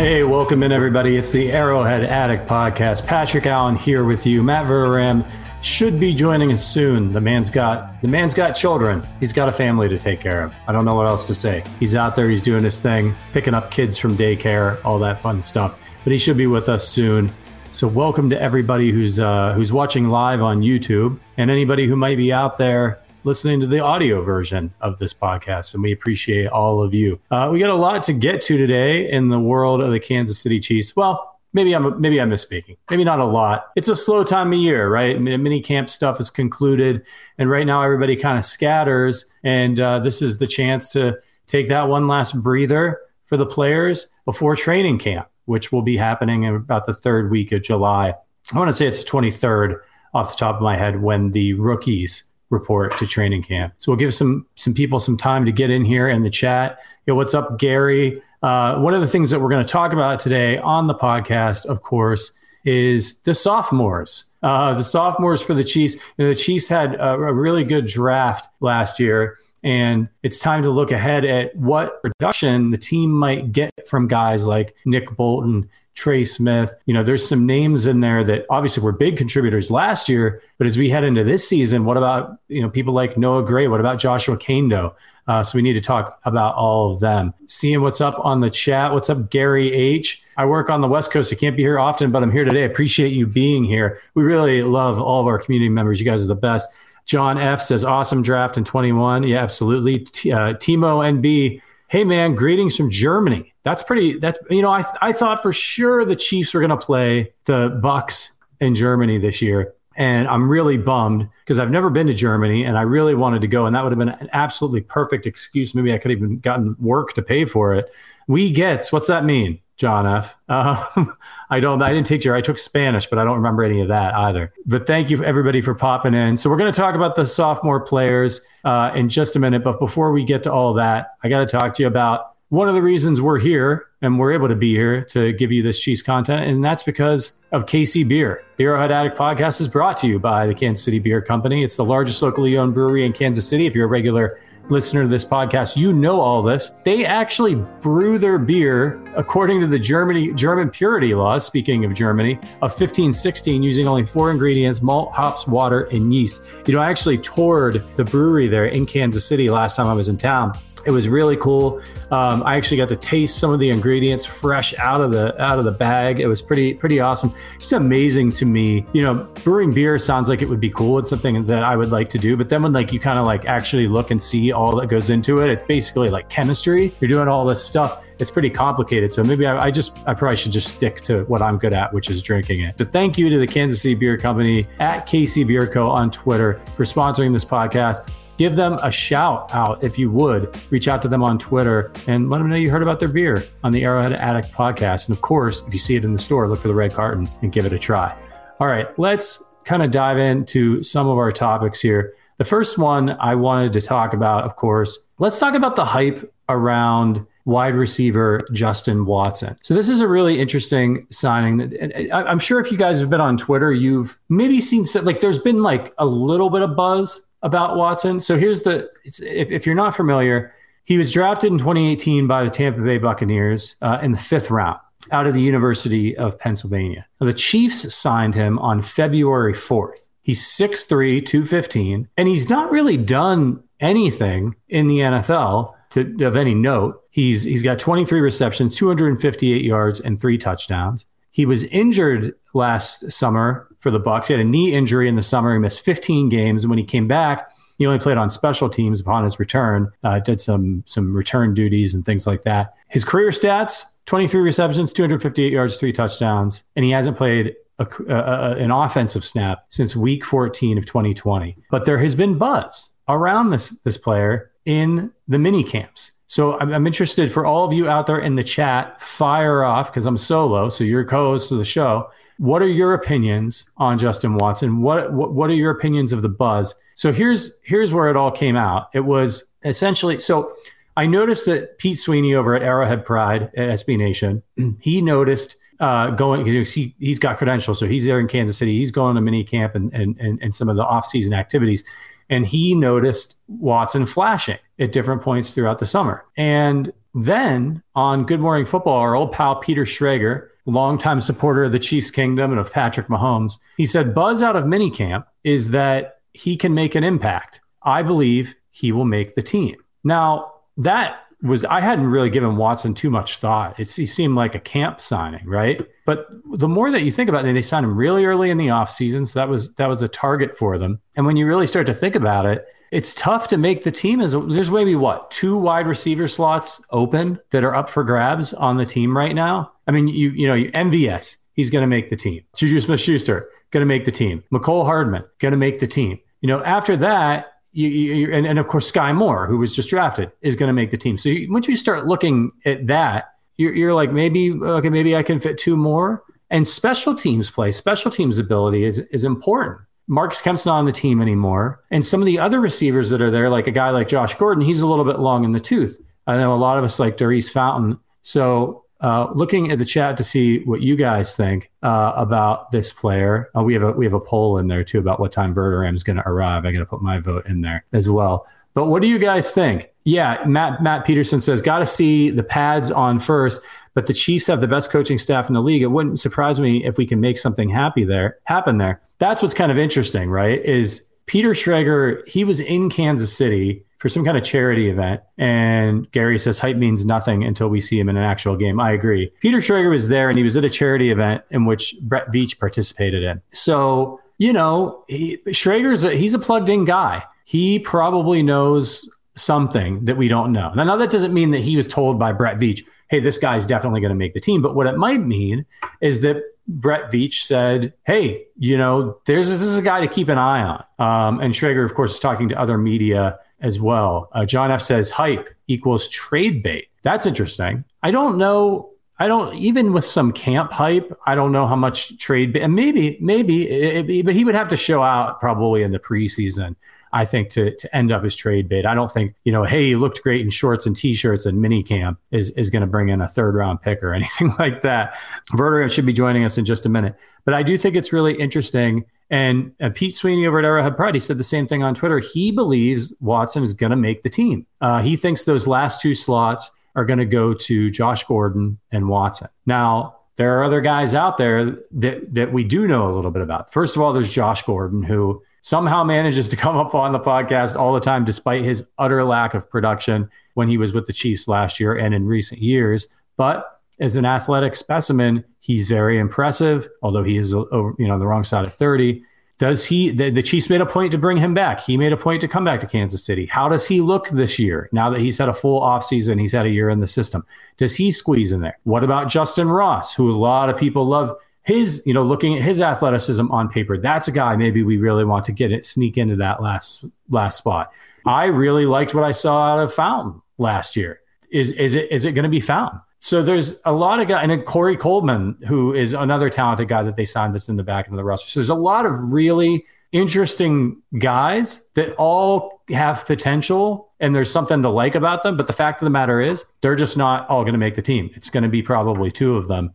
Hey, welcome in everybody. It's the Arrowhead Addict Podcast. Patrick Allen here with you. Matt Verderame should be joining us soon. The man's got the man's got children. He's got a family to take care of. I don't know what else to say. He's out there, he's doing his thing, picking up kids from daycare, all that fun stuff. But he should be with us soon. So welcome to everybody who's uh, who's watching live on YouTube and anybody who might be out there listening to the audio version of this podcast, and we appreciate all of you. Uh, we got a lot to get to today in the world of the Kansas City Chiefs. Well, maybe I'm maybe I'm misspeaking. Maybe not a lot. It's a slow time of year, right? Mini camp stuff is concluded, and right now everybody kind of scatters, and uh, this is the chance to take that one last breather for the players before training camp, which will be happening in about the third week of July. I want to say it's the 23rd off the top of my head when the rookies report to training camp. So we'll give some some people some time to get in here in the chat. Yo, what's up, Gary? Uh, one of the things that we're going to talk about today on the podcast, of course, is the sophomores. Uh, the sophomores for the Chiefs. You know, the Chiefs had a, a really good draft last year. And it's time to look ahead at what production the team might get from guys like Nick Bolton, Trey Smith. You know, there's some names in there that obviously were big contributors last year. But as we head into this season, what about, you know, people like Noah Gray? What about Joshua Kaindoh? Uh, so we need to talk about all of them. Seeing what's up on the chat. What's up, Gary H? I work on the West Coast. I can't be here often, but I'm here today. I appreciate you being here. We really love all of our community members. You guys are the best. John F says, awesome draft in 21. Yeah, absolutely. T- uh, Timo NB, hey man, greetings from Germany. That's pretty, that's, you know, I, I thought for sure the Chiefs were going to play the Bucks in Germany this year. And I'm really bummed because I've never been to Germany and I really wanted to go. And that would have been an absolutely perfect excuse. Maybe I could have even gotten work to pay for it. We gets, what's that mean? John F. Um, I don't. I didn't take your. I took Spanish, but I don't remember any of that either. But thank you everybody for popping in. So we're going to talk about the sophomore players uh, in just a minute. But before we get to all that, I got to talk to you about one of the reasons we're here and we're able to be here to give you this Chiefs content, and that's because of KC Beer. The Arrowhead Addict podcast is brought to you by the Kansas City Beer Company. It's the largest locally owned brewery in Kansas City. If you're a regular listener to this podcast, you know all this. They actually brew their beer according to the Germany German purity laws, speaking of Germany, of 1516 using only four ingredients, malt, hops, water, and yeast. You know, I actually toured the brewery there in Kansas City last time I was in town. It was really cool. Um, I actually got to taste some of the ingredients fresh out of the out of the bag. It was pretty pretty awesome. Just amazing to me. You know, brewing beer sounds like it would be cool. It's something that I would like to do. But then when like you kind of like actually look and see all that goes into it, it's basically like chemistry. You're doing all this stuff. It's pretty complicated. So maybe I, I just I probably should just stick to what I'm good at, which is drinking it. But thank you to the Kansas City Beer Company at KC Beer Co on Twitter for sponsoring this podcast give them a shout out if you would. Reach out to them on Twitter and let them know you heard about their beer on the Arrowhead Addict podcast. And of course, if you see it in the store, look for the red carton and give it a try. All right, let's kind of dive into some of our topics here. The first one I wanted to talk about, of course, let's talk about the hype around wide receiver Justin Watson. So this is a really interesting signing. I'm sure if you guys have been on Twitter, you've maybe seen like there's been like a little bit of buzz about Watson. So here's the if, if you're not familiar, he was drafted in 2018 by the Tampa Bay Buccaneers uh, in the fifth round out of the University of Pennsylvania. Now, the Chiefs signed him on February 4th. He's 6'3, 215, and he's not really done anything in the NFL to, of any note. He's he's got 23 receptions, 258 yards, and three touchdowns. He was injured last summer for the Bucks. He had a knee injury in the summer. He missed 15 games, and when he came back, he only played on special teams upon his return. Uh, did some some return duties and things like that. His career stats: 23 receptions, 258 yards, three touchdowns, and he hasn't played a, a, an offensive snap since Week 14 of 2020. But there has been buzz around this this player in the mini camps. So I'm, I'm, interested for all of you out there in the chat, fire off because I'm solo. So you're co-host of the show. What are your opinions on Justin Watson? What, what what are your opinions of the buzz? So here's here's where it all came out. It was essentially so. I noticed that Pete Sweeney over at Arrowhead Pride at SB Nation, he noticed uh, going, know, he, he's got credentials. So he's there in Kansas City. He's going to mini camp and, and, and, and some of the off-season activities and he noticed Watson flashing at different points throughout the summer. And then on Good Morning Football, our old pal Peter Schrager, longtime supporter of the Chiefs Kingdom and of Patrick Mahomes, he said, Buzz out of minicamp is that he can make an impact. I believe he will make the team. Now, that was I hadn't really given Watson too much thought. It's, he seemed like a camp signing, right? But the more that you think about it, they signed him really early in the offseason. So that was that was a target for them. And when you really start to think about it, it's tough to make the team as there's maybe what two wide receiver slots open that are up for grabs on the team right now. I mean, you you know, you, MVS, he's going to make the team. Juju Smith-Schuster going to make the team. Mecole Hardman going to make the team. You know, after that, you, you, and, and of course Sky Moore, who was just drafted, is going to make the team. So you, once you start looking at that, you're, you're like maybe okay, maybe I can fit two more. And special teams play, special teams ability is is important. Marcus Kemp's not on the team anymore, and some of the other receivers that are there, like a guy like Josh Gordon, he's a little bit long in the tooth. I know a lot of us like Daurice Fountain. So uh, looking at the chat to see what you guys think uh, about this player. Uh, we have a we have a poll in there too about what time Verderame is going to arrive. I got to put my vote in there as well. But what do you guys think? Yeah, Matt Matt Peterson says got to see the pads on first. But the Chiefs have the best coaching staff in the league. It wouldn't surprise me if we can make something happy there happen there. That's what's kind of interesting, right? Is Peter Schrager? He was in Kansas City for some kind of charity event. And Gary says hype means nothing until we see him in an actual game. I agree. Peter Schrager was there and he was at a charity event in which Brett Veach participated in. So, you know, he, Schrager's a, he's a plugged in guy. He probably knows something that we don't know. Now, that doesn't mean that he was told by Brett Veach, hey, this guy's definitely going to make the team. But what it might mean is that Brett Veach said, hey, you know, there's this is a guy to keep an eye on. Um, and Schrager, of course, is talking to other media as well. Uh, John F says hype equals trade bait. That's interesting. I don't know. I don't even with some camp hype. I don't know how much trade bait. And maybe, maybe, it, but he would have to show out probably in the preseason. I think to to end up as trade bait. I don't think you know, hey, he looked great in shorts and t-shirts and mini camp is is going to bring in a third round pick or anything like that. Verder should be joining us in just a minute, but I do think it's really interesting and uh, Pete Sweeney over at Arrowhead Pride, he said the same thing on Twitter. He believes Watson is going to make the team. Uh, he thinks those last two slots are going to go to Josh Gordon and Watson. Now, there are other guys out there that that we do know a little bit about. First of all, there's Josh Gordon, who somehow manages to come up on the podcast all the time, despite his utter lack of production when he was with the Chiefs last year and in recent years. But as an athletic specimen, he's very impressive, although he is uh, over, you know, on the wrong side of 30. Does he, the, the Chiefs made a point to bring him back. He made a point to come back to Kansas City. How does he look this year now that he's had a full offseason? He's had a year in the system. Does he squeeze in there? What about Justin Ross, who a lot of people love? His, you know, looking at his athleticism on paper, that's a guy maybe we really want to get it, sneak into that last last spot. I really liked what I saw out of Fountain last year. Is is it is it going to be Fountain? So there's a lot of guys, and then Corey Coleman, who is another talented guy that they signed that's in the back end of the roster. So there's a lot of really interesting guys that all have potential and there's something to like about them. But the fact of the matter is, they're just not all going to make the team. It's going to be probably two of them.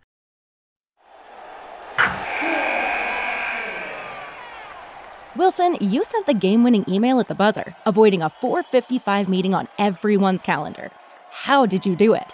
Wilson, you sent the game winning email at the buzzer, avoiding a 455 meeting on everyone's calendar. How did you do it?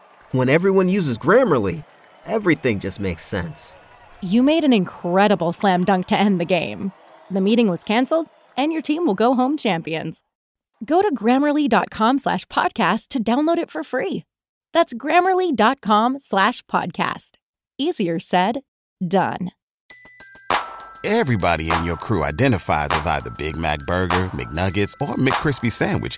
When everyone uses Grammarly, everything just makes sense. You made an incredible slam dunk to end the game. The meeting was canceled, and your team will go home champions. Go to grammarly.com slash podcast to download it for free. That's grammarly.com slash podcast. Easier said, done. Everybody in your crew identifies as either Big Mac Burger, McNuggets, or McCrispy Sandwich,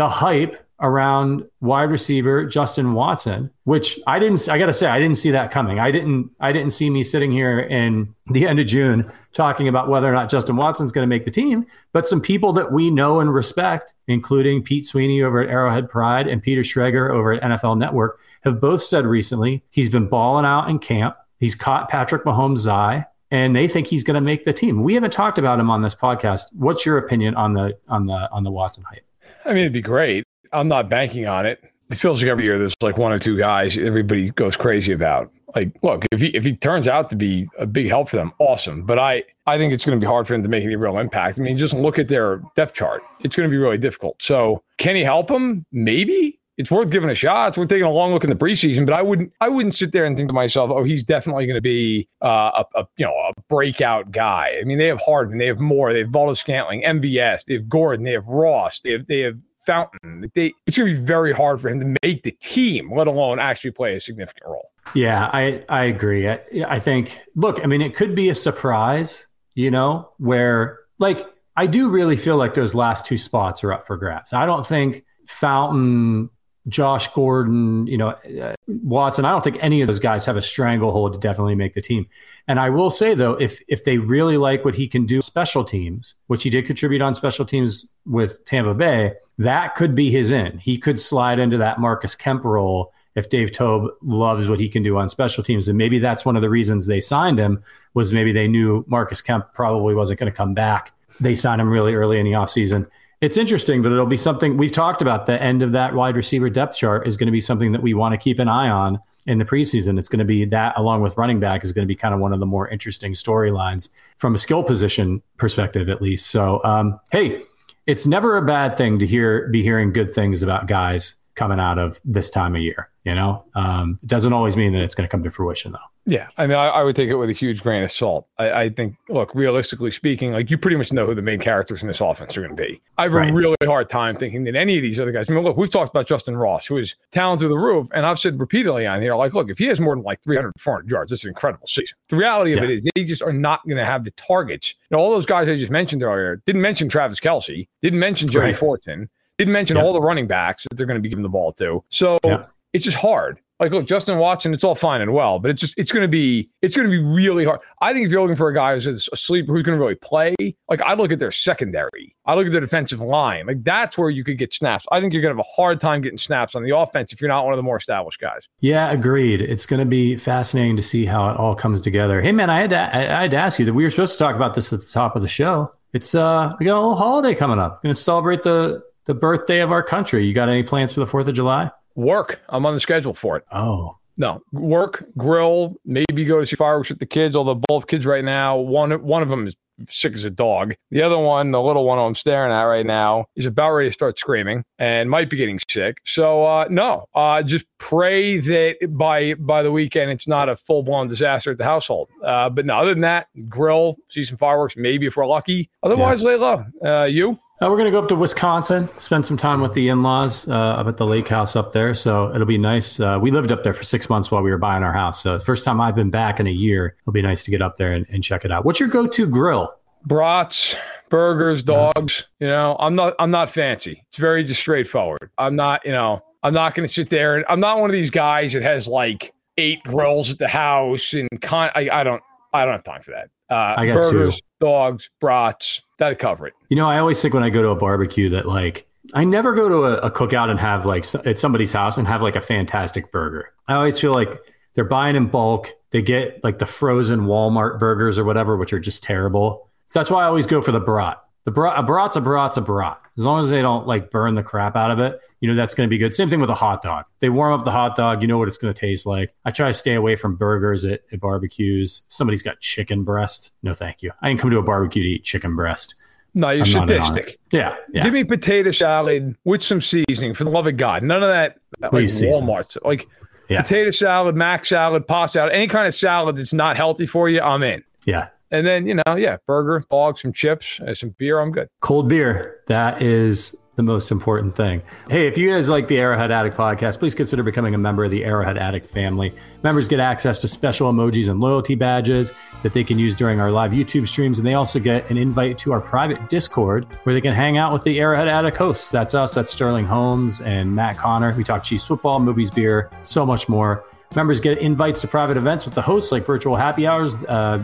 the hype around wide receiver Justin Watson, which I didn't I got to say I didn't see that coming. I didn't I didn't see me sitting here in the end of June talking about whether or not Justin Watson's going to make the team, but some people that we know and respect, including Pete Sweeney over at Arrowhead Pride and Peter Schrager over at NFL Network, have both said recently he's been balling out in camp. He's caught Patrick Mahomes' eye and they think he's going to make the team. We haven't talked about him on this podcast. What's your opinion on the on the on the Watson hype? I mean, it'd be great. I'm not banking on it. It feels like every year there's like one or two guys everybody goes crazy about. Like, look, if he if he turns out to be a big help for them, awesome. But I I think it's going to be hard for him to make any real impact. I mean, just look at their depth chart. It's going to be really difficult. So, can he help them? Maybe it's worth giving a shot. It's worth taking a long look in the preseason, but I wouldn't I wouldn't sit there and think to myself, oh, he's definitely going to be uh, a, a, you know a breakout guy. I mean, they have Hardman, they have Moore, they have Valdes-Scantling, MVS, they have Gordon, they have Ross, they have they have Fountain. They, it's going to be very hard for him to make the team, let alone actually play a significant role. Yeah, I I agree. I, I think look, I mean, it could be a surprise, you know, where like I do really feel like those last two spots are up for grabs. I don't think Fountain Josh Gordon, you know, uh, Watson. I don't think any of those guys have a stranglehold to definitely make the team. And I will say though, if if they really like what he can do special teams, which he did contribute on special teams with Tampa Bay, that could be his in. He could slide into that Marcus Kemp role if Dave Toub loves what he can do on special teams. And maybe that's one of the reasons they signed him was maybe they knew Marcus Kemp probably wasn't going to come back. They signed him really early in the offseason. It's interesting, but it'll be something we've talked about. The end of that wide receiver depth chart is going to be something that we want to keep an eye on in the preseason. It's going to be that, along with running back, is going to be kind of one of the more interesting storylines from a skill position perspective, at least. So, um, hey, it's never a bad thing to hear be hearing good things about guys coming out of this time of year. You know, um, it doesn't always mean that it's going to come to fruition, though. Yeah, I mean, I, I, would take it with a huge grain of salt. I, I, think, look, realistically speaking, like you pretty much know who the main characters in this offense are going to be. I have right. a really hard time thinking that any of these other guys. I mean, look, we've talked about Justin Ross, who is talented to the roof, and I've said repeatedly on here, like, look, if he has more than like 300, 400 yards, this is an incredible season. The reality of yeah. it is, they just are not going to have the targets. You know, all those guys I just mentioned earlier didn't mention Travis Kelce, didn't mention Jody right. Fortson, didn't mention yeah. all the running backs that they're going to be giving the ball to. So yeah. it's just hard. Like, look, Justin Watson, it's all fine and well, but it's just it's going to be it's going to be really hard. I think if you're looking for a guy who's a sleeper who's going to really play, like I look at their secondary, I look at their defensive line, like that's where you could get snaps. I think you're going to have a hard time getting snaps on the offense if you're not one of the more established guys. Yeah, agreed. It's going to be fascinating to see how it all comes together. Hey, man, I had to I had to ask you that we were supposed to talk about this at the top of the show. It's uh, we got a little holiday coming up. We're going to celebrate the the birthday of our country. You got any plans for the Fourth of July? Work. I'm on the schedule for it. Oh, no. Work, grill, maybe go to see fireworks with the kids. Although both kids right now, one one of them is sick as a dog. The other one, the little one I'm staring at right now, is about ready to start screaming and might be getting sick. So uh, no, uh, just pray that by by the weekend it's not a full blown disaster at the household. Uh, but no, other than that, grill, see some fireworks, maybe if we're lucky. Otherwise, yeah. lay low. Uh, you? Uh, we're going to go up to Wisconsin, spend some time with the in laws uh, up at the lake house up there. So it'll be nice. Uh, we lived up there for six months while we were buying our house. So it's the first time I've been back in a year. It'll be nice to get up there and, and check it out. What's your go to grill? Brats, burgers, dogs. You know, I'm not I'm not fancy. It's very just straightforward. I'm not, you know, I'm not going to sit there and I'm not one of these guys that has like eight grills at the house and con- I, I don't I don't have time for that. Uh, I got burgers, two. dogs, brats. That'd cover it. You know, I always think when I go to a barbecue that like I never go to a, a cookout and have like at somebody's house and have like a fantastic burger. I always feel like they're buying in bulk. They get like the frozen Walmart burgers or whatever, which are just terrible. So that's why I always go for the brat. The brat, a brat's a brat's a brat. As long as they don't like burn the crap out of it, you know that's going to be good. Same thing with a hot dog. They warm up the hot dog, you know what it's going to taste like. I try to stay away from burgers at, at barbecues. somebody's got chicken breast. No, thank you. I didn't come to a barbecue to eat chicken breast. No, you're I'm sadistic. Yeah, yeah, Give me potato salad with some seasoning, for the love of God. None of that, like Walmart. Like yeah. potato salad, mac salad, pasta salad, any kind of salad that's not healthy for you, I'm in. Yeah, and then, you know, yeah, burger, dog, some chips, some beer. I'm good. Cold beer. That is the most important thing. Hey, if you guys like the Arrowhead Addict podcast, please consider becoming a member of the Arrowhead Addict family. Members get access to special emojis and loyalty badges that they can use during our live YouTube streams. And they also get an invite to our private Discord where they can hang out with the Arrowhead Addict hosts. That's us, that's Sterling Holmes and Matt Conner. We talk Chiefs football, movies, beer, so much more. Members get invites to private events with the hosts, like virtual happy hours. Uh,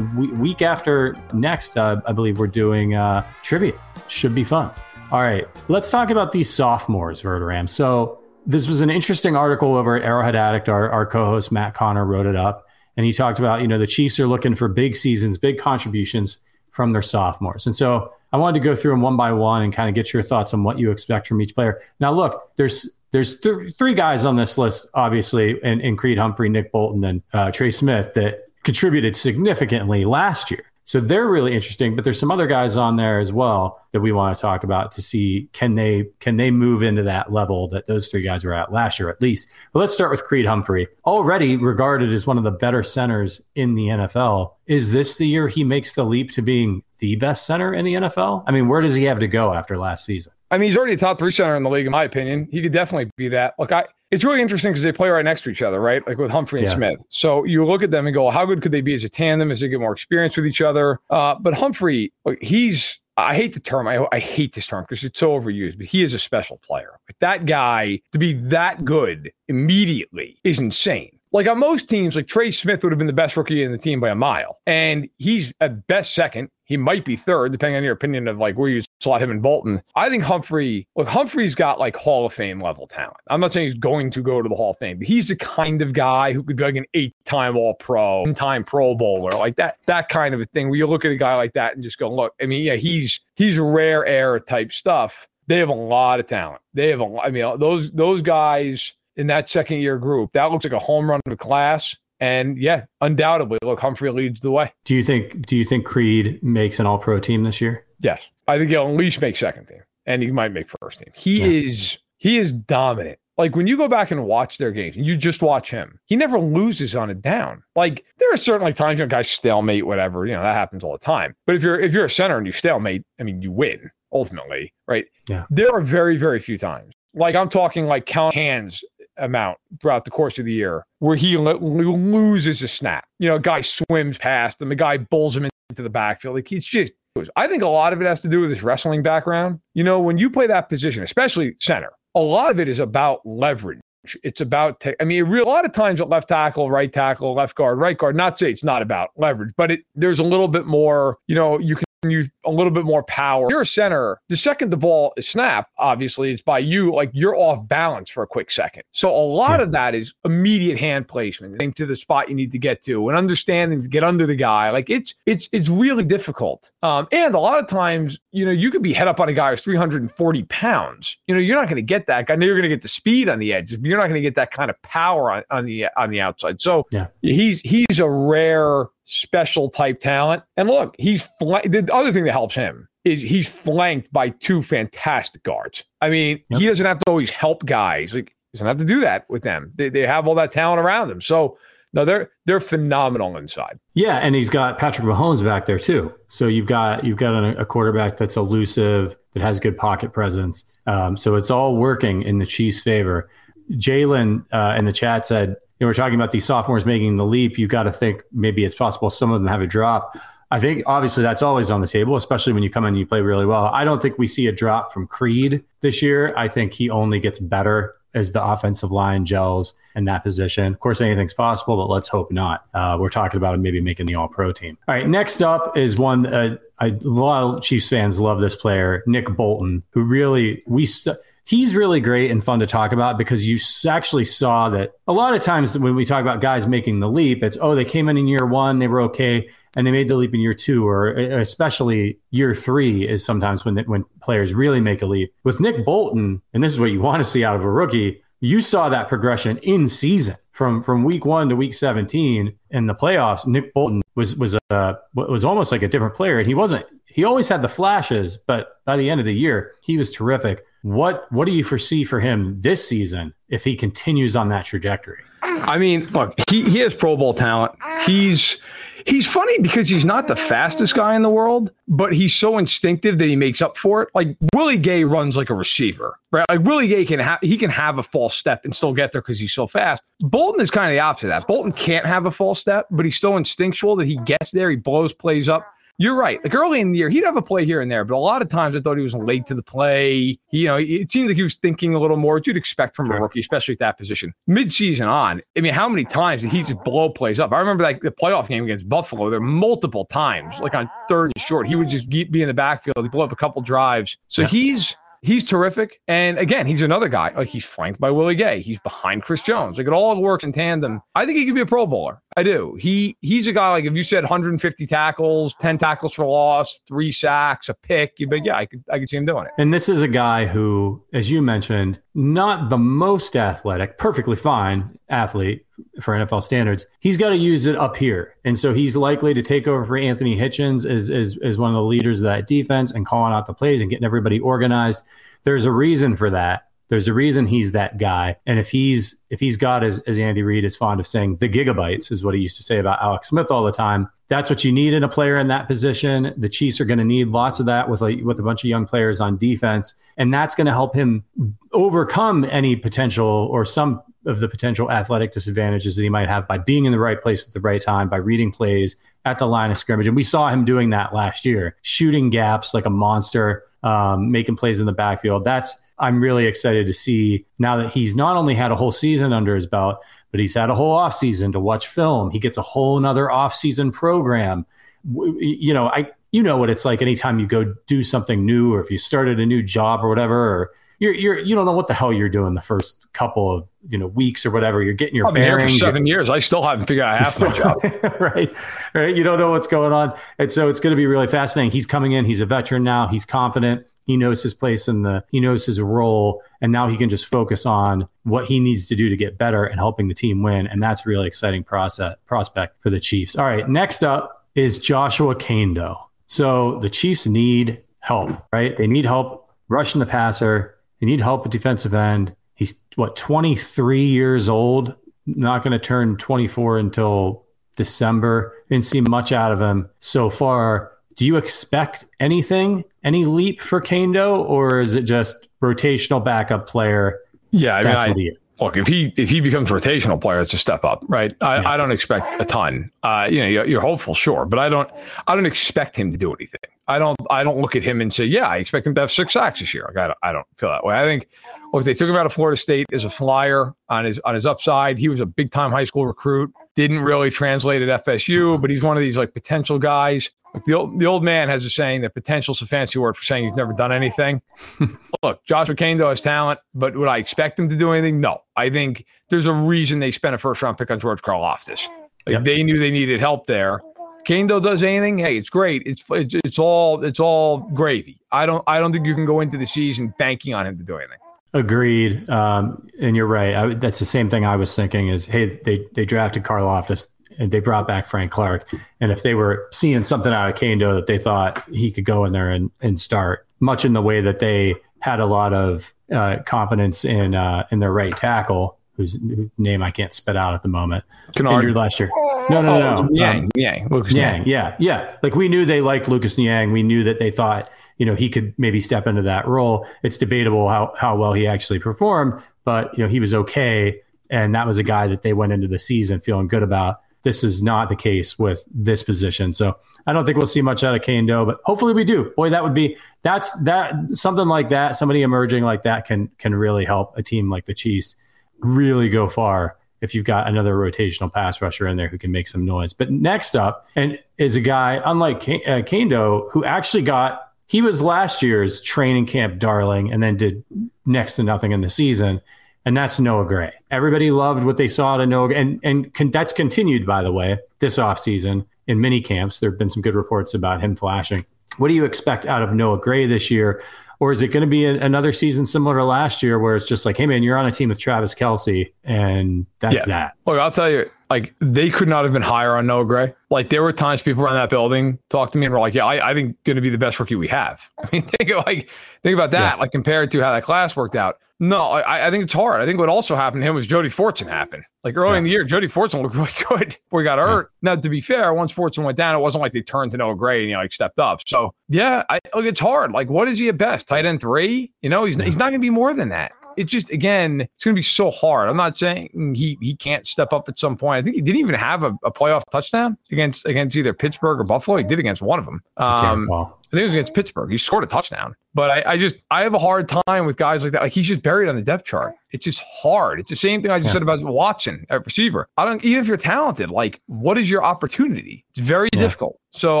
week after next, uh, I believe we're doing uh, trivia. Should be fun. All right, let's talk about these sophomores, Verderame. So this was an interesting article over at Arrowhead Addict. Our, our co-host Matt Conner wrote it up, and he talked about you know the Chiefs are looking for big seasons, big contributions from their sophomores, and so I wanted to go through them one by one and kind of get your thoughts on what you expect from each player. Now, look, there's there's th- three guys on this list, obviously, in, in Creed Humphrey, Nick Bolton, and uh, Trey Smith that contributed significantly last year. So they're really interesting, but there's some other guys on there as well that we want to talk about to see can they can they move into that level that those three guys were at last year at least. But let's start with Creed Humphrey, already regarded as one of the better centers in the NFL. Is this the year he makes the leap to being the best center in the NFL? I mean, where does he have to go after last season? I mean, he's already a top three center in the league, in my opinion. He could definitely be that. Look, I it's really interesting because they play right next to each other, right? Like with Humphrey and yeah. Smith. So you look at them and go, how good could they be as a tandem as they get more experience with each other? Uh, but Humphrey, he's I hate the term. I, I hate this term because it's so overused, but he is a special player. Like that guy to be that good immediately is insane. Like on most teams, like Trey Smith would have been the best rookie in the team by a mile, and he's at best second. He might be third, depending on your opinion of like where you slot him in Bolton. I think Humphrey, look, Humphrey's got like Hall of Fame level talent. I'm not saying he's going to go to the Hall of Fame, but he's the kind of guy who could be like an eight-time All Pro, time Pro Bowler, like that, that kind of a thing. Where you look at a guy like that and just go, look, I mean, yeah, he's he's rare air type stuff. They have a lot of talent. They have a, I mean, those those guys in that second year group. That looks like a home run of class. And yeah, undoubtedly, look, Humphrey leads the way. Do you think? Do you think Creed makes an All Pro team this year? Yes, I think he'll at least make second team, and he might make first team. He yeah. is he is dominant. Like when you go back and watch their games, and you just watch him. He never loses on a down. Like there are certainly times you know guys stalemate, whatever. You know that happens all the time. But if you're if you're a center and you stalemate, I mean you win ultimately, right? Yeah. There are very very few times. Like I'm talking like count hands amount throughout the course of the year where he loses a snap. You know, a guy swims past him, the guy bulls him into the backfield. Like he's just, I think a lot of it has to do with his wrestling background. You know, when you play that position, especially center, a lot of it is about leverage. It's about, te- I mean, a lot of times at left tackle, right tackle, left guard, right guard, not say it's not about leverage, but it, there's a little bit more, you know, you can use a little bit more power. You're a center. The second the ball is snapped, obviously, it's by you. Like you're off balance for a quick second. So a lot yeah. of that is immediate hand placement, getting to the spot you need to get to, and understanding to get under the guy. Like it's it's it's really difficult. Um, and a lot of times, you know, you could be head up on a guy who's 340 pounds. You know, you're not going to get that. guy. know you're going to get the speed on the edges, but you're not going to get that kind of power on, on the on the outside. So yeah. he's he's a rare special type talent. And look, he's fl- the other thing that helps him is he's flanked by two fantastic guards. I mean, yep. he doesn't have to always help guys. Like he doesn't have to do that with them. They, they have all that talent around them. So no, they're they're phenomenal inside. Yeah, and he's got Patrick Mahomes back there too. So you've got you've got a, a quarterback that's elusive, that has good pocket presence. Um, so it's all working in the Chiefs' favor. Jalen uh, in the chat said know, we're talking about these sophomores making the leap. You've got to think maybe it's possible some of them have a drop. I think obviously that's always on the table, especially when you come in and you play really well. I don't think we see a drop from Creed this year. I think he only gets better as the offensive line gels in that position. Of course, anything's possible, but let's hope not. Uh, we're talking about maybe making the All Pro team. All right, next up is one. Uh, I, a lot of Chiefs fans love this player, Nick Bolton, who really we. St- he's really great and fun to talk about because you actually saw that a lot of times when we talk about guys making the leap, it's, oh, they came in in year one, they were okay, and they made the leap in year two, or especially year three is sometimes when, when players really make a leap. With Nick Bolton, and this is what you want to see out of a rookie, you saw that progression in season from from week one to week 17 in the playoffs. Nick Bolton was was a was almost like a different player, and he wasn't. He always had the flashes, but by the end of the year, he was terrific. What what do you foresee for him this season if he continues on that trajectory? I mean, look, he, he has Pro Bowl talent. He's he's funny because he's not the fastest guy in the world, but he's so instinctive that he makes up for it. Like Willie Gay runs like a receiver, right? Like Willie Gay can have he can have a false step and still get there because he's so fast. Bolton is kind of the opposite of that. Bolton can't have a false step, but he's so instinctual that he gets there, he blows plays up. You're right. Like early in the year, he'd have a play here and there, but a lot of times I thought he was late to the play. He, you know, it seemed like he was thinking a little more, what you'd expect from a rookie, especially at that position. Mid-season on, I mean, how many times did he just blow plays up? I remember like the playoff game against Buffalo. There multiple times, like on third and short, he would just be in the backfield. He blew up a couple drives. So yeah. he's he's terrific. And again, he's another guy. Like he's flanked by Willie Gay. He's behind Chris Jones. Like it all works in tandem. I think he could be a Pro Bowler. I do. He he's a guy like if you said 150 tackles, 10 tackles for loss, three sacks, a pick, you'd be yeah, I could I could see him doing it. And this is a guy who, as you mentioned, not the most athletic, perfectly fine athlete for NFL standards. He's got to use it up here. And so he's likely to take over for Anthony Hitchens as, as, as one of the leaders of that defense and calling out the plays and getting everybody organized. There's a reason for that. There's a reason he's that guy. And if he's if he's got as, as Andy Reid is fond of saying, the gigabytes is what he used to say about Alex Smith all the time. That's what you need in a player in that position. The Chiefs are going to need lots of that with a, with a bunch of young players on defense, and that's going to help him overcome any potential or some of the potential athletic disadvantages that he might have by being in the right place at the right time, by reading plays at the line of scrimmage. And we saw him doing that last year, shooting gaps like a monster, um, making plays in the backfield. That's I'm really excited to see now that he's not only had a whole season under his belt, but he's had a whole off season to watch film. He gets a whole another off season program. You know, I you know what it's like anytime you go do something new or if you started a new job or whatever or you're you're you don't know what the hell you're doing the first couple of you know weeks or whatever. You're getting your I've been bearings. Here for seven years. I still haven't figured out half still, my job. right, right. You don't know what's going on, and so it's going to be really fascinating. He's coming in. He's a veteran now. He's confident. He knows his place in the. He knows his role, and now he can just focus on what he needs to do to get better and helping the team win. And that's a really exciting process prospect for the Chiefs. All right, next up is Joshua Kaindoh. So the Chiefs need help, right? They need help rushing the passer they need help at defensive end. He's what 23 years old, not going to turn 24 until December. Didn't see much out of him so far. Do you expect anything, any leap for Kaindoh, or is it just rotational backup player? Yeah, I mean, I, look if he if he becomes rotational player, it's a step up, right? I, yeah. I don't expect a ton. Uh, you know, you're, you're, hopeful, sure, but I don't I don't expect him to do anything. I don't I don't look at him and say, yeah, I expect him to have six sacks this year. Like, I don't, I don't feel that way. I think look, they took him out of Florida State as a flyer on his on his upside. He was a big time high school recruit. Didn't really translate at FSU, but he's one of these like potential guys. Like the old, the old man has a saying that potential's a fancy word for saying he's never done anything. Look, Josh McCain has talent, but would I expect him to do anything? No. I think there's a reason they spent a first round pick on George Karlaftis. Like yep. They knew they needed help there. Kaindoh does anything, hey, it's great. It's, it's it's all it's all gravy. I don't I don't think you can go into the season banking on him to do anything. Agreed, um, and you're right. I, that's the same thing I was thinking. Is hey, they they drafted Karlaftis and they brought back Frank Clark, and if they were seeing something out of Kaindoh that they thought he could go in there and, and start, much in the way that they had a lot of uh, confidence in uh, in their right tackle, whose name I can't spit out at the moment, Kennard. injured last year. No, no, no, no. Niang, um, Niang, Lucas Niang. Niang. Yeah, yeah. Like we knew they liked Lucas Niang. We knew that they thought you know he could maybe step into that role. It's debatable how how well he actually performed, but you know he was okay, and that was a guy that they went into the season feeling good about. This is not the case with this position, so I don't think we'll see much out of Kaindoh, but hopefully we do. Boy, that would be that's that something like that. Somebody emerging like that can can really help a team like the Chiefs really go far if you've got another rotational pass rusher in there who can make some noise. But next up, and is a guy unlike uh, Kaindoh who actually got he was last year's training camp darling and then did next to nothing in the season. And that's Noah Gray. Everybody loved what they saw to Noah, and and con- that's continued by the way this offseason in mini camps. There have been some good reports about him flashing. What do you expect out of Noah Gray this year? Or is it going to be a, another season similar to last year where it's just like, hey, man, you're on a team with Travis Kelce and that's yeah. that? Look, I'll tell you, like, they could not have been higher on Noah Gray. Like, there were times people around that building talked to me and were like, yeah, I, I think going to be the best rookie we have. I mean, think, like, think about that, yeah. like, compared to how that class worked out. No, I, I, think it's hard. I think what also happened to him was Jody Fortson happened. Like early yeah. in the year, Jody Fortson looked really good before he got hurt. Yeah. Now, to be fair, once Fortson went down, it wasn't like they turned to Noah Gray and he like stepped up. So yeah, I look, it's hard. Like, what is he at best? Tight end three? You know, he's yeah. he's not going to be more than that it's just again, it's going to be so hard. I'm not saying he he can't step up at some point. I think he didn't even have a, a playoff touchdown against against either Pittsburgh or Buffalo. He did against one of them. Um, I think it was against Pittsburgh. He scored a touchdown. But I, I, just I have a hard time with guys like that. Like he's just buried on the depth chart. It's just hard. It's the same thing I just yeah. said about Watson at receiver. I don't even if you're talented, like what is your opportunity? It's very yeah. difficult. So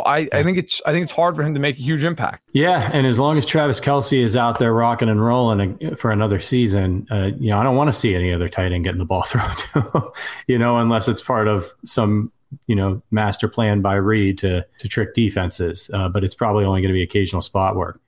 I, yeah. I think it's I think it's hard for him to make a huge impact. Yeah, and as long as Travis Kelce is out there rocking and rolling for another season, uh, you know I don't want to see any other tight end getting the ball thrown to, you know, unless it's part of some you know master plan by Reid to to trick defenses. Uh, but it's probably only going to be occasional spot work.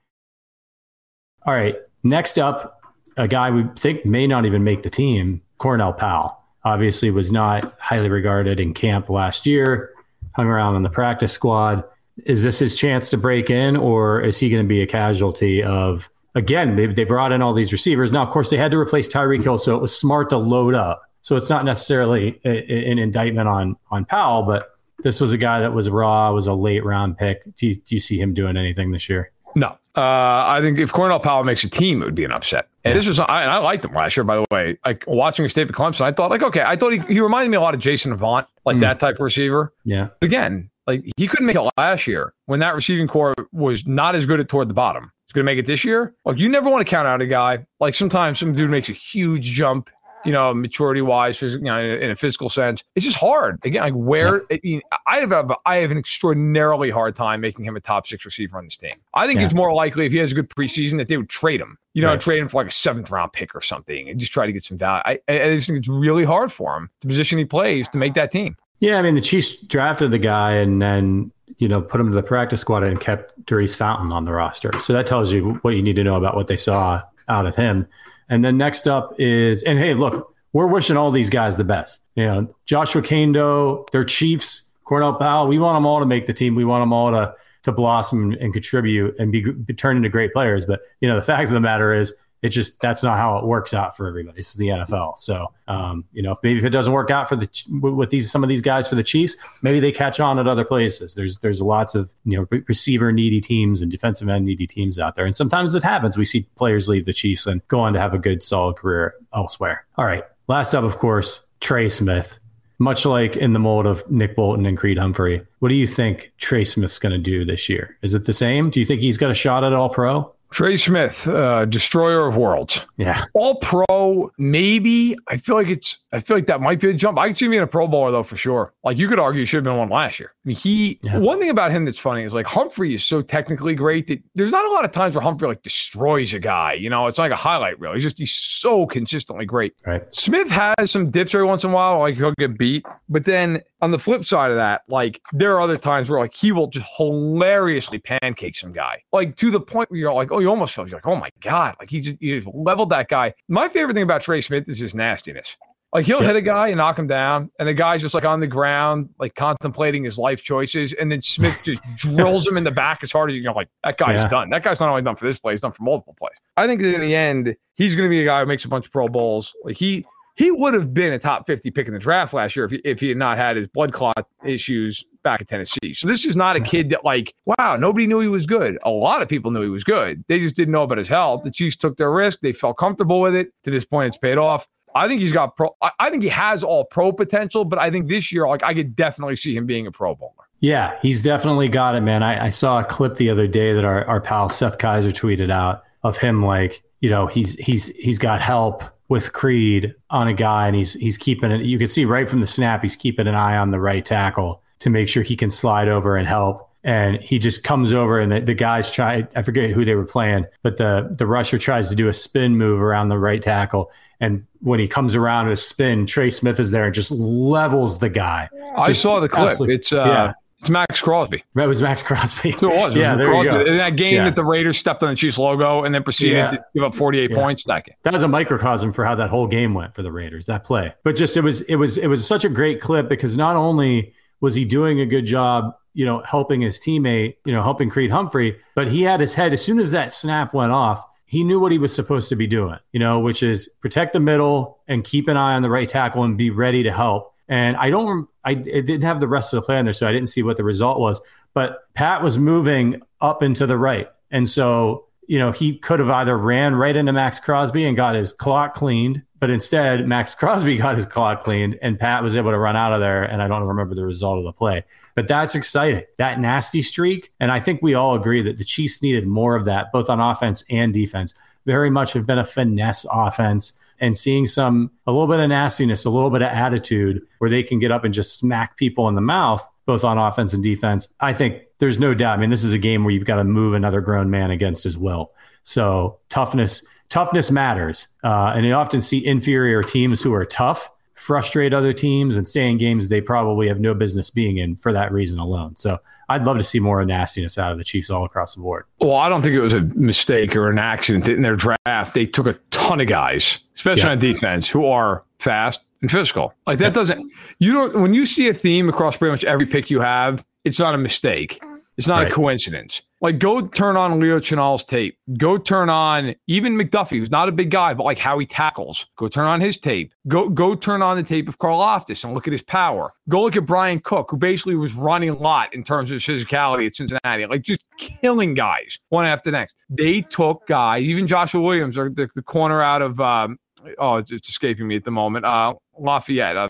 All right, next up, a guy we think may not even make the team, Cornell Powell. Obviously, was not highly regarded in camp last year. Hung around on the practice squad. Is this his chance to break in, or is he going to be a casualty of? Again, they, they brought in all these receivers. Now, of course, they had to replace Tyreek Hill, so it was smart to load up so it's not necessarily a, a, an indictment on on Powell, but this was a guy that was raw, was a late round pick. Do you, do you see him doing anything this year? No, uh, I think if Cornell Powell makes a team, it would be an upset. And this was, I, and I liked him last year, by the way. Like watching a state of Clemson, I thought, like, okay, I thought he, he reminded me a lot of Jason Avant, like mm. that type of receiver. Yeah. Again, like he couldn't make it last year when that receiving corps was not as good at toward the bottom. He's going to make it this year. Like you never want to count out a guy. Like sometimes some dude makes a huge jump you know, maturity wise, you know, in a physical sense. It's just hard. Again, like where I, mean, I have a, I have an extraordinarily hard time making him a top six receiver on this team. I think yeah. it's more likely if he has a good preseason that they would trade him. You know, right. trade him for like a seventh round pick or something, and just try to get some value. I, I just think it's really hard for him, the position he plays, to make that team. Yeah, I mean, the Chiefs drafted the guy and then you know put him to the practice squad and kept Daurice Fountain on the roster. So that tells you what you need to know about what they saw out of him. And then next up is, and hey, look, we're wishing all these guys the best. You know, Joshua Kaindoh, their Chiefs, Cornell Powell. We want them all to make the team. We want them all to to blossom and contribute and be, be turned into great players. But you know, the fact of the matter is, it's just that's not how it works out for everybody. This is the NFL. So, um, you know, maybe if it doesn't work out for the with these some of these guys for the Chiefs, maybe they catch on at other places. There's there's lots of you know receiver needy teams and defensive end needy teams out there, and sometimes it happens. We see players leave the Chiefs and go on to have a good solid career elsewhere. All right, last up, of course, Trey Smith. Much like in the mold of Nick Bolton and Creed Humphrey, what do you think Trey Smith's going to do this year? Is it the same? Do you think he's got a shot at All Pro? Trey Smith, uh, destroyer of worlds. Yeah. All pro, maybe. I feel like it's I feel like that might be a jump. I can see him being a Pro Bowler though for sure. Like you could argue he should have been one last year. I mean, he yeah. one thing about him that's funny is like Humphrey is so technically great that there's not a lot of times where Humphrey like destroys a guy. You know, it's like a highlight reel. He's just he's so consistently great. Right. Smith has some dips every once in a while, like he'll get beat. But then on the flip side of that, like there are other times where like he will just hilariously pancake some guy, like to the point where you're like, oh, you almost feel like, oh my god, like he just, he just leveled that guy. My favorite thing about Trey Smith is his nastiness. Like he'll hit a guy and knock him down, and the guy's just like on the ground, like contemplating his life choices, and then Smith just drills him in the back as hard as you know. Like that guy's yeah. done. That guy's not only done for this play, he's done for multiple plays. I think that in the end, he's going to be a guy who makes a bunch of Pro Bowls. Like he he would have been a top fifty pick in the draft last year if he, if he had not had his blood clot issues back in Tennessee. So this is not a kid that like wow nobody knew he was good. A lot of people knew he was good. They just didn't know about his health. The Chiefs took their risk. They felt comfortable with it. To this point, it's paid off. I think he's got pro. I think he has all pro potential, but I think this year, like I could definitely see him being a Pro Bowler. Yeah, he's definitely got it, man. I, I saw a clip the other day that our, our pal Seth Keysor tweeted out of him, like you know he's he's he's got help with Creed on a guy, and he's he's keeping it. You can see right from the snap, he's keeping an eye on the right tackle to make sure he can slide over and help and he just comes over and the, the, guys try i forget who they were playing but the the rusher tries to do a spin move around the right tackle and when he comes around a spin, Trey Smith is there and just levels the guy. I saw the clip. It's uh, yeah. It's Maxx Crosby. That was Maxx Crosby. It was. It yeah, there Crosby. you go. In that game yeah. that the Raiders stepped on the Chiefs logo and then proceeded yeah. to give up 48 yeah. points that game. That was a microcosm for how that whole game went for the Raiders, that play. But just it was it was it was such a great clip because not only was he doing a good job, you know, helping his teammate, you know, helping Creed Humphrey, but he had his head as soon as that snap went off, he knew what he was supposed to be doing, you know, which is protect the middle and keep an eye on the right tackle and be ready to help. And I don't, I, didn't have the rest of the play there, so I didn't see what the result was. But Pat was moving up and to the right. And so, you know, he could have either ran right into Maxx Crosby and got his clock cleaned, but instead, Maxx Crosby got his clock cleaned and Pat was able to run out of there. And I don't remember the result of the play. But that's exciting. That nasty streak. And I think we all agree that the Chiefs needed more of that, both on offense and defense. Very much have been a finesse offense and seeing some, a little bit of nastiness, a little bit of attitude where they can get up and just smack people in the mouth, both on offense and defense. I think there's no doubt. I mean, this is a game where you've got to move another grown man against his will. So toughness, toughness matters. Uh, and you often see inferior teams who are tough frustrate other teams and stay in games they probably have no business being in for that reason alone. So I'd love to see more nastiness out of the Chiefs all across the board. Well, I don't think it was a mistake or an accident in their draft. They took a ton of guys, especially yeah. on defense, who are fast and physical. Like that doesn't you don't when you see a theme across pretty much every pick you have, it's not a mistake. It's not right. a coincidence. Like, go turn on Leo Chenal's tape. Go turn on even McDuffie, who's not a big guy, but like how he tackles. Go turn on his tape. Go go turn on the tape of Karlaftis and look at his power. Go look at Bryan Cook, who basically was running a lot in terms of his physicality at Cincinnati, like just killing guys one after the next. They took guys, even Joshua Williams, or the, the corner out of um, oh, it's, it's, escaping me at the moment. Uh, Lafayette. Uh,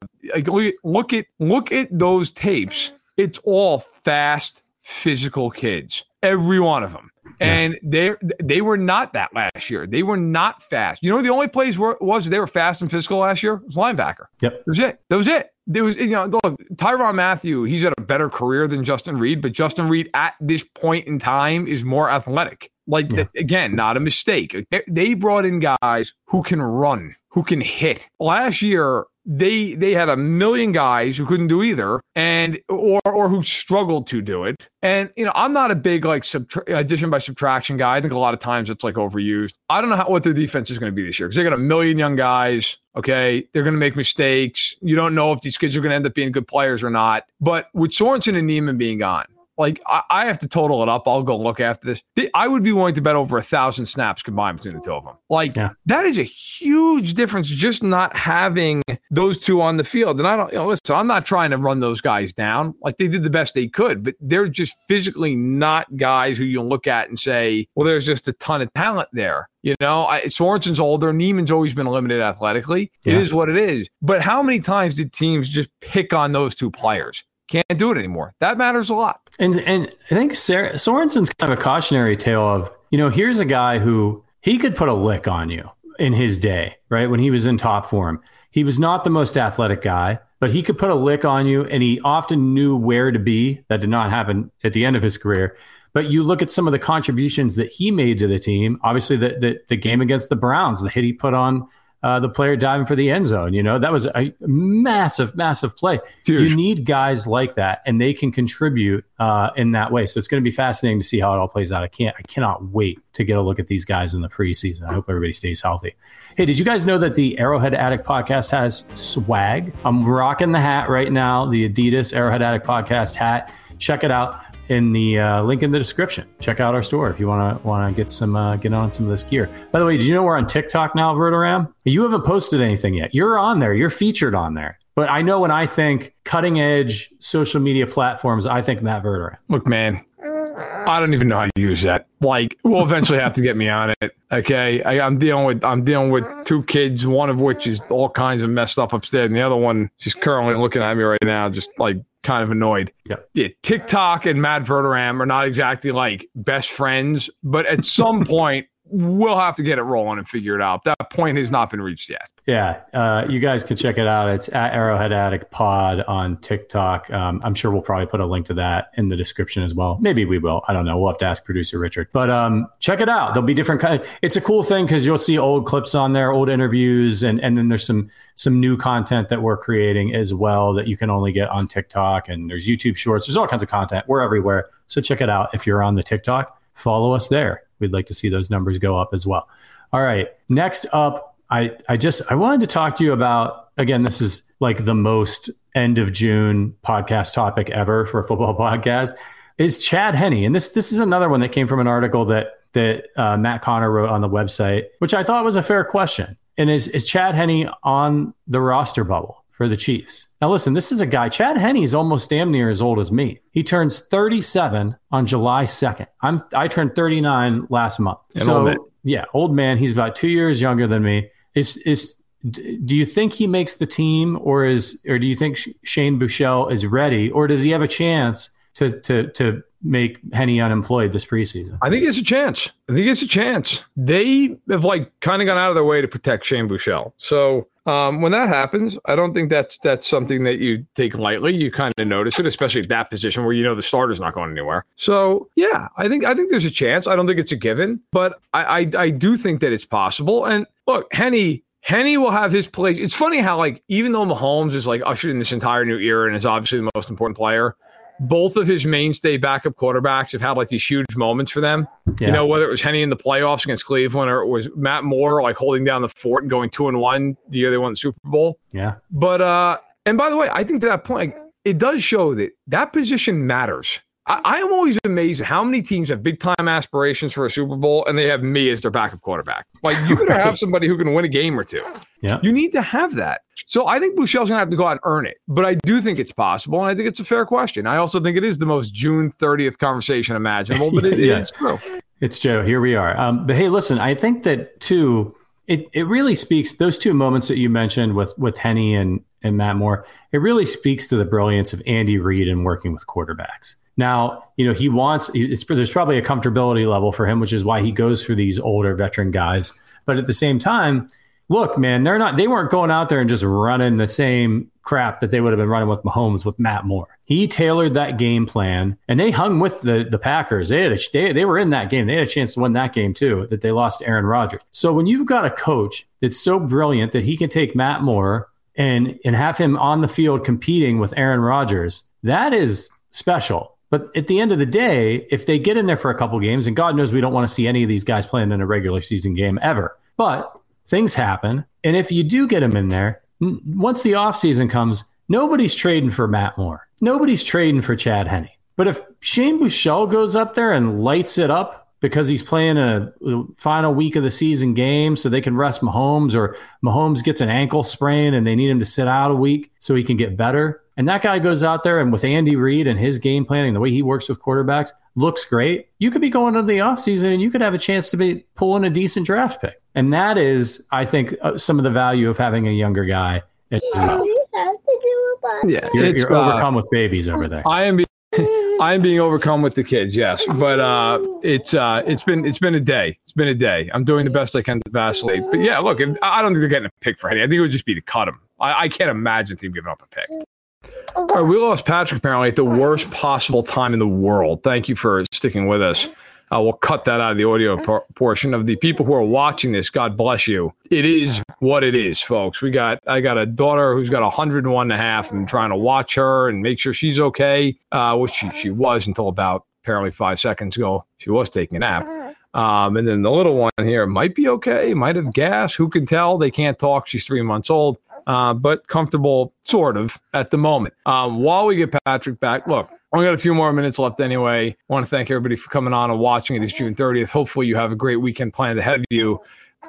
look at look at those tapes. It's all fast physical kids, every one of them. And they they were not that last year. They were not fast. You know, the only place where was they were fast and physical last year was linebacker. Yep, that was it. That was it. There was you know look Tyrann Mathieu. He's had a better career than Justin Reid, but Justin Reid at this point in time is more athletic. Like yeah. again, not a mistake. They brought in guys who can run, who can hit. Last year, they they had a million guys who couldn't do either and or or who struggled to do it and you know i'm not a big like subtra- addition by subtraction guy i think a lot of times it's like overused i don't know how, what their defense is going to be this year because they got a million young guys okay they're going to make mistakes you don't know if these kids are going to end up being good players or not but with sorensen and Niemann being gone like I, I, have to total it up. I'll go look after this. I would be willing to bet over a thousand snaps combined between the two of them. Like yeah. that is a huge difference. Just not having those two on the field. And I don't, you know, listen. I'm not trying to run those guys down. Like they did the best they could, but they're just physically not guys who you look at and say, well, there's just a ton of talent there. You know, I, Sorensen's older. Niemann's always been limited athletically. Yeah. It is what it is. But how many times did teams just pick on those two players? Can't do it anymore. That matters a lot. And and I think Sarah, Sorensen's kind of a cautionary tale of you know here's a guy who he could put a lick on you. in his day, right? When he was in top form. He was not the most athletic guy, but he could put a lick on you and he often knew where to be. That did not happen at the end of his career. But you look at some of the contributions that he made to the team. Obviously, the the, the game against the Browns, the hit he put on uh, the player diving for the end zone. You know, that was a massive, massive play. Huge. You need guys like that, and they can contribute uh, in that way. So it's going to be fascinating to see how it all plays out. I can't, I cannot wait to get a look at these guys in the preseason. I hope everybody stays healthy. Hey, did you guys know that the Arrowhead Addict podcast has swag? I'm rocking the hat right now, the Adidas Arrowhead Addict podcast hat. Check it out in the uh, link in the description. Check out our store if you want to want to get some uh, get on some of this gear. By the way, did you know we're on TikTok now, Verderame? You haven't posted anything yet. You're on there. You're featured on there. But I know when I think cutting edge social media platforms, I think Matt Verderame. Look, man, I don't even know how to use that. Like, we'll eventually have to get me on it. Okay, I, am dealing with I'm dealing with two kids, one of which is all kinds of messed up upstairs, and the other one she's currently looking at me right now, just like kind of annoyed. Yep. Yeah, TikTok and Matt Verderame are not exactly like best friends, but at some point we'll have to get it rolling and figure it out. That point has not been reached yet. Yeah, uh, you guys can check it out. It's at Arrowhead Addict Pod on TikTok. Um, I'm sure we'll probably put a link to that in the description as well. Maybe we will. I don't know. We'll have to ask producer Richard. But um, check it out. There'll be different kind. Of, it's a cool thing because you'll see old clips on there, old interviews, and and then there's some some new content that we're creating as well that you can only get on TikTok. And there's YouTube Shorts. There's all kinds of content. We're everywhere. So check it out if you're on the TikTok. Follow us there. We'd like to see those numbers go up as well. All right. Next up, I, I just I wanted to talk to you about again, this is like the most end of June podcast topic ever for a football podcast, is Chad Henne. And this this is another one that came from an article that that uh, Matt Conner wrote on the website, which I thought was a fair question. And is is Chad Henne on the roster bubble? For the Chiefs. Now, listen, this is a guy, Chad Henne is almost damn near as old as me. He turns 37 on July 2nd. I'm I turned 39 last month. An so, old yeah, old man. He's about two years younger than me. Is is do you think he makes the team, or is or do you think Shane Buechele is ready, or does he have a chance to to to make Henne unemployed this preseason? I think it's a chance. I think it's a chance. They have like kind of gone out of their way to protect Shane Buechele. So um, when that happens, I don't think that's that's something that you take lightly. You kind of notice it, especially at that position where you know the starter's not going anywhere. So yeah, I think I think there's a chance. I don't think it's a given, but I I, I do think that it's possible. And look, Henne Henne will have his place. It's funny how like even though Mahomes is like ushered in this entire new era and is obviously the most important player, both of his mainstay backup quarterbacks have had like these huge moments for them. Yeah. You know, whether it was Henne in the playoffs against Cleveland or it was Matt Moore like holding down the fort and going two and one the year they won the Super Bowl. Yeah. But uh and by the way, I think to that point, it does show that that position matters. I, am always amazed at how many teams have big time aspirations for a Super Bowl and they have me as their backup quarterback. Like you could have somebody who can win a game or two. Yeah. You need to have that. So I think Buechele's gonna have to go out and earn it. But I do think it's possible, and I think it's a fair question. I also think it is the most June 30th conversation imaginable, but it, yeah. it's true. It's Joe. Here we are. Um, but hey, listen, I think that too, it, it really speaks those two moments that you mentioned with with Henne and and Matt Moore, it really speaks to the brilliance of Andy Reid in working with quarterbacks. Now, you know, he wants, it's, there's probably a comfortability level for him, which is why he goes for these older veteran guys. But at the same time, look, man, they're not, they weren't going out there and just running the same crap that they would have been running with Mahomes with Matt Moore. He tailored that game plan and they hung with the, the Packers. They had a, they, they were in that game. They had a chance to win that game too, that they lost to Aaron Rodgers. So when you've got a coach that's so brilliant that he can take Matt Moore and, and have him on the field competing with Aaron Rodgers, that is special. But at the end of the day, if they get in there for a couple games, and God knows we don't want to see any of these guys playing in a regular season game ever, but things happen. And if you do get them in there, once the offseason comes, nobody's trading for Matt Moore. Nobody's trading for Chad Henne. But if Shane Buechele goes up there and lights it up because he's playing a final week of the season game so they can rest Mahomes, or Mahomes gets an ankle sprain and they need him to sit out a week so he can get better, and that guy goes out there and with Andy Reid and his game planning, the way he works with quarterbacks, looks great. You could be going into the offseason and you could have a chance to be pulling a decent draft pick. And that is, I think, uh, some of the value of having a younger guy as well. Yeah, you're, you're uh, overcome with babies over there. I am. I'm being overcome with the kids, yes, but uh, it's uh, it's been it's been a day. It's been a day. I'm doing the best I can to vacillate, but yeah, look, if, I don't think they're getting a pick for Henne. I think it would just be to cut him. I, I can't imagine team giving up a pick. All right, we lost Patrick apparently at the worst possible time in the world. Thank you for sticking with us. Uh, we'll cut that out of the audio por- portion of the people who are watching this. God bless you. It is what it is, folks. We got I got a daughter who's got 101 and a half. I'm trying to watch her and make sure she's okay, uh, which she, she was until about apparently five seconds ago. She was taking a nap. Um, and then the little one here might be okay, might have gas. Who can tell? They can't talk. She's three months old, uh, but comfortable, sort of, at the moment. Um, while we get Patrick back, look, only got a few more minutes left anyway. Want to thank everybody for coming on and watching it. It's June 30th. Hopefully, you have a great weekend planned ahead of you.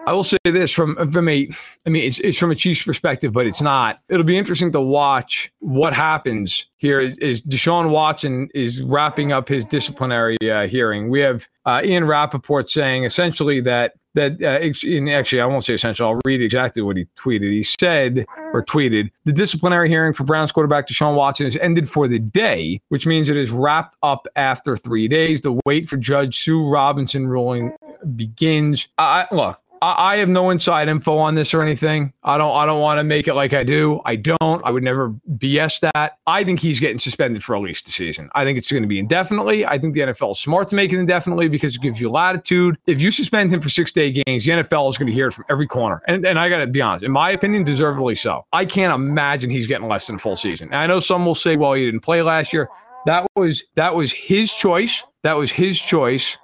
I will say this from from a, I mean, it's, it's from a Chiefs perspective, but it's not. It'll be interesting to watch what happens here. Is, is Deshaun Watson is wrapping up his disciplinary uh, hearing. We have uh, Ian Rapoport saying essentially that that uh, actually I won't say essential. I'll read exactly what he tweeted. He said or tweeted the disciplinary hearing for Browns quarterback Deshaun Watson has ended for the day, which means it is wrapped up after three days. The wait for Judge Sue Robinson ruling begins. I, look, I, have no inside info on this or anything. I don't. I don't want to make it like I do. I don't. I would never BS that. I think he's getting suspended for at least a season. I think it's going to be indefinitely. I think the NFL is smart to make it indefinitely because it gives you latitude. If you suspend him for six day games, the NFL is going to hear it from every corner. And, and I got to be honest, in my opinion, deservedly so. I can't imagine he's getting less than a full season. And I know some will say, well, he didn't play last year. That was that was his choice. That was his choice,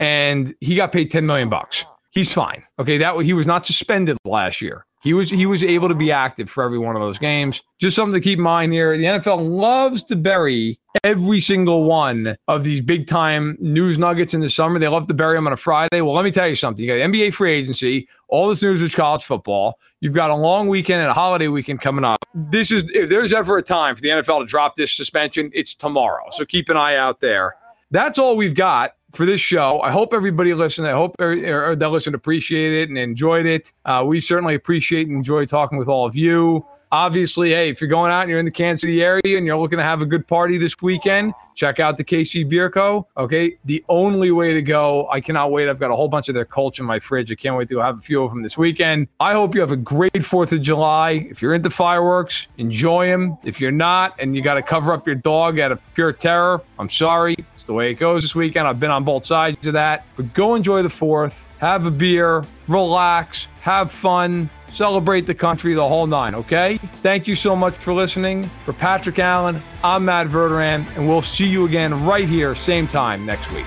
and he got paid ten million bucks he's fine. Okay, that he was not suspended last year. He was he was able to be active for every one of those games. Just something to keep in mind here. The NFL loves to bury every single one of these big time news nuggets in the summer. They love to bury them on a Friday. Well, let me tell you something. You got NBA free agency, all this news is college football. You've got a long weekend and a holiday weekend coming up. This is if there's ever a time for the NFL to drop this suspension, it's tomorrow. So keep an eye out there. That's all we've got for this show. I hope everybody listened. I hope er, that listened appreciated it and enjoyed it. Uh, we certainly appreciate and enjoy talking with all of you. Obviously, hey, if you're going out and you're in the Kansas City area and you're looking to have a good party this weekend, check out the KC Beer Co. Okay, the only way to go. I cannot wait. I've got a whole bunch of their Kolsch in my fridge. I can't wait to have a few of them this weekend. I hope you have a great Fourth of July. If you're into fireworks, enjoy them. If you're not, and you got to cover up your dog out of pure terror, I'm sorry. It's the way it goes this weekend. I've been on both sides of that. But go enjoy the Fourth. Have a beer. Relax. Have fun celebrate the country, the whole nine, okay? Thank you so much for listening. For Patrick Allen, I'm Matt Verderame, and we'll see you again right here, same time next week.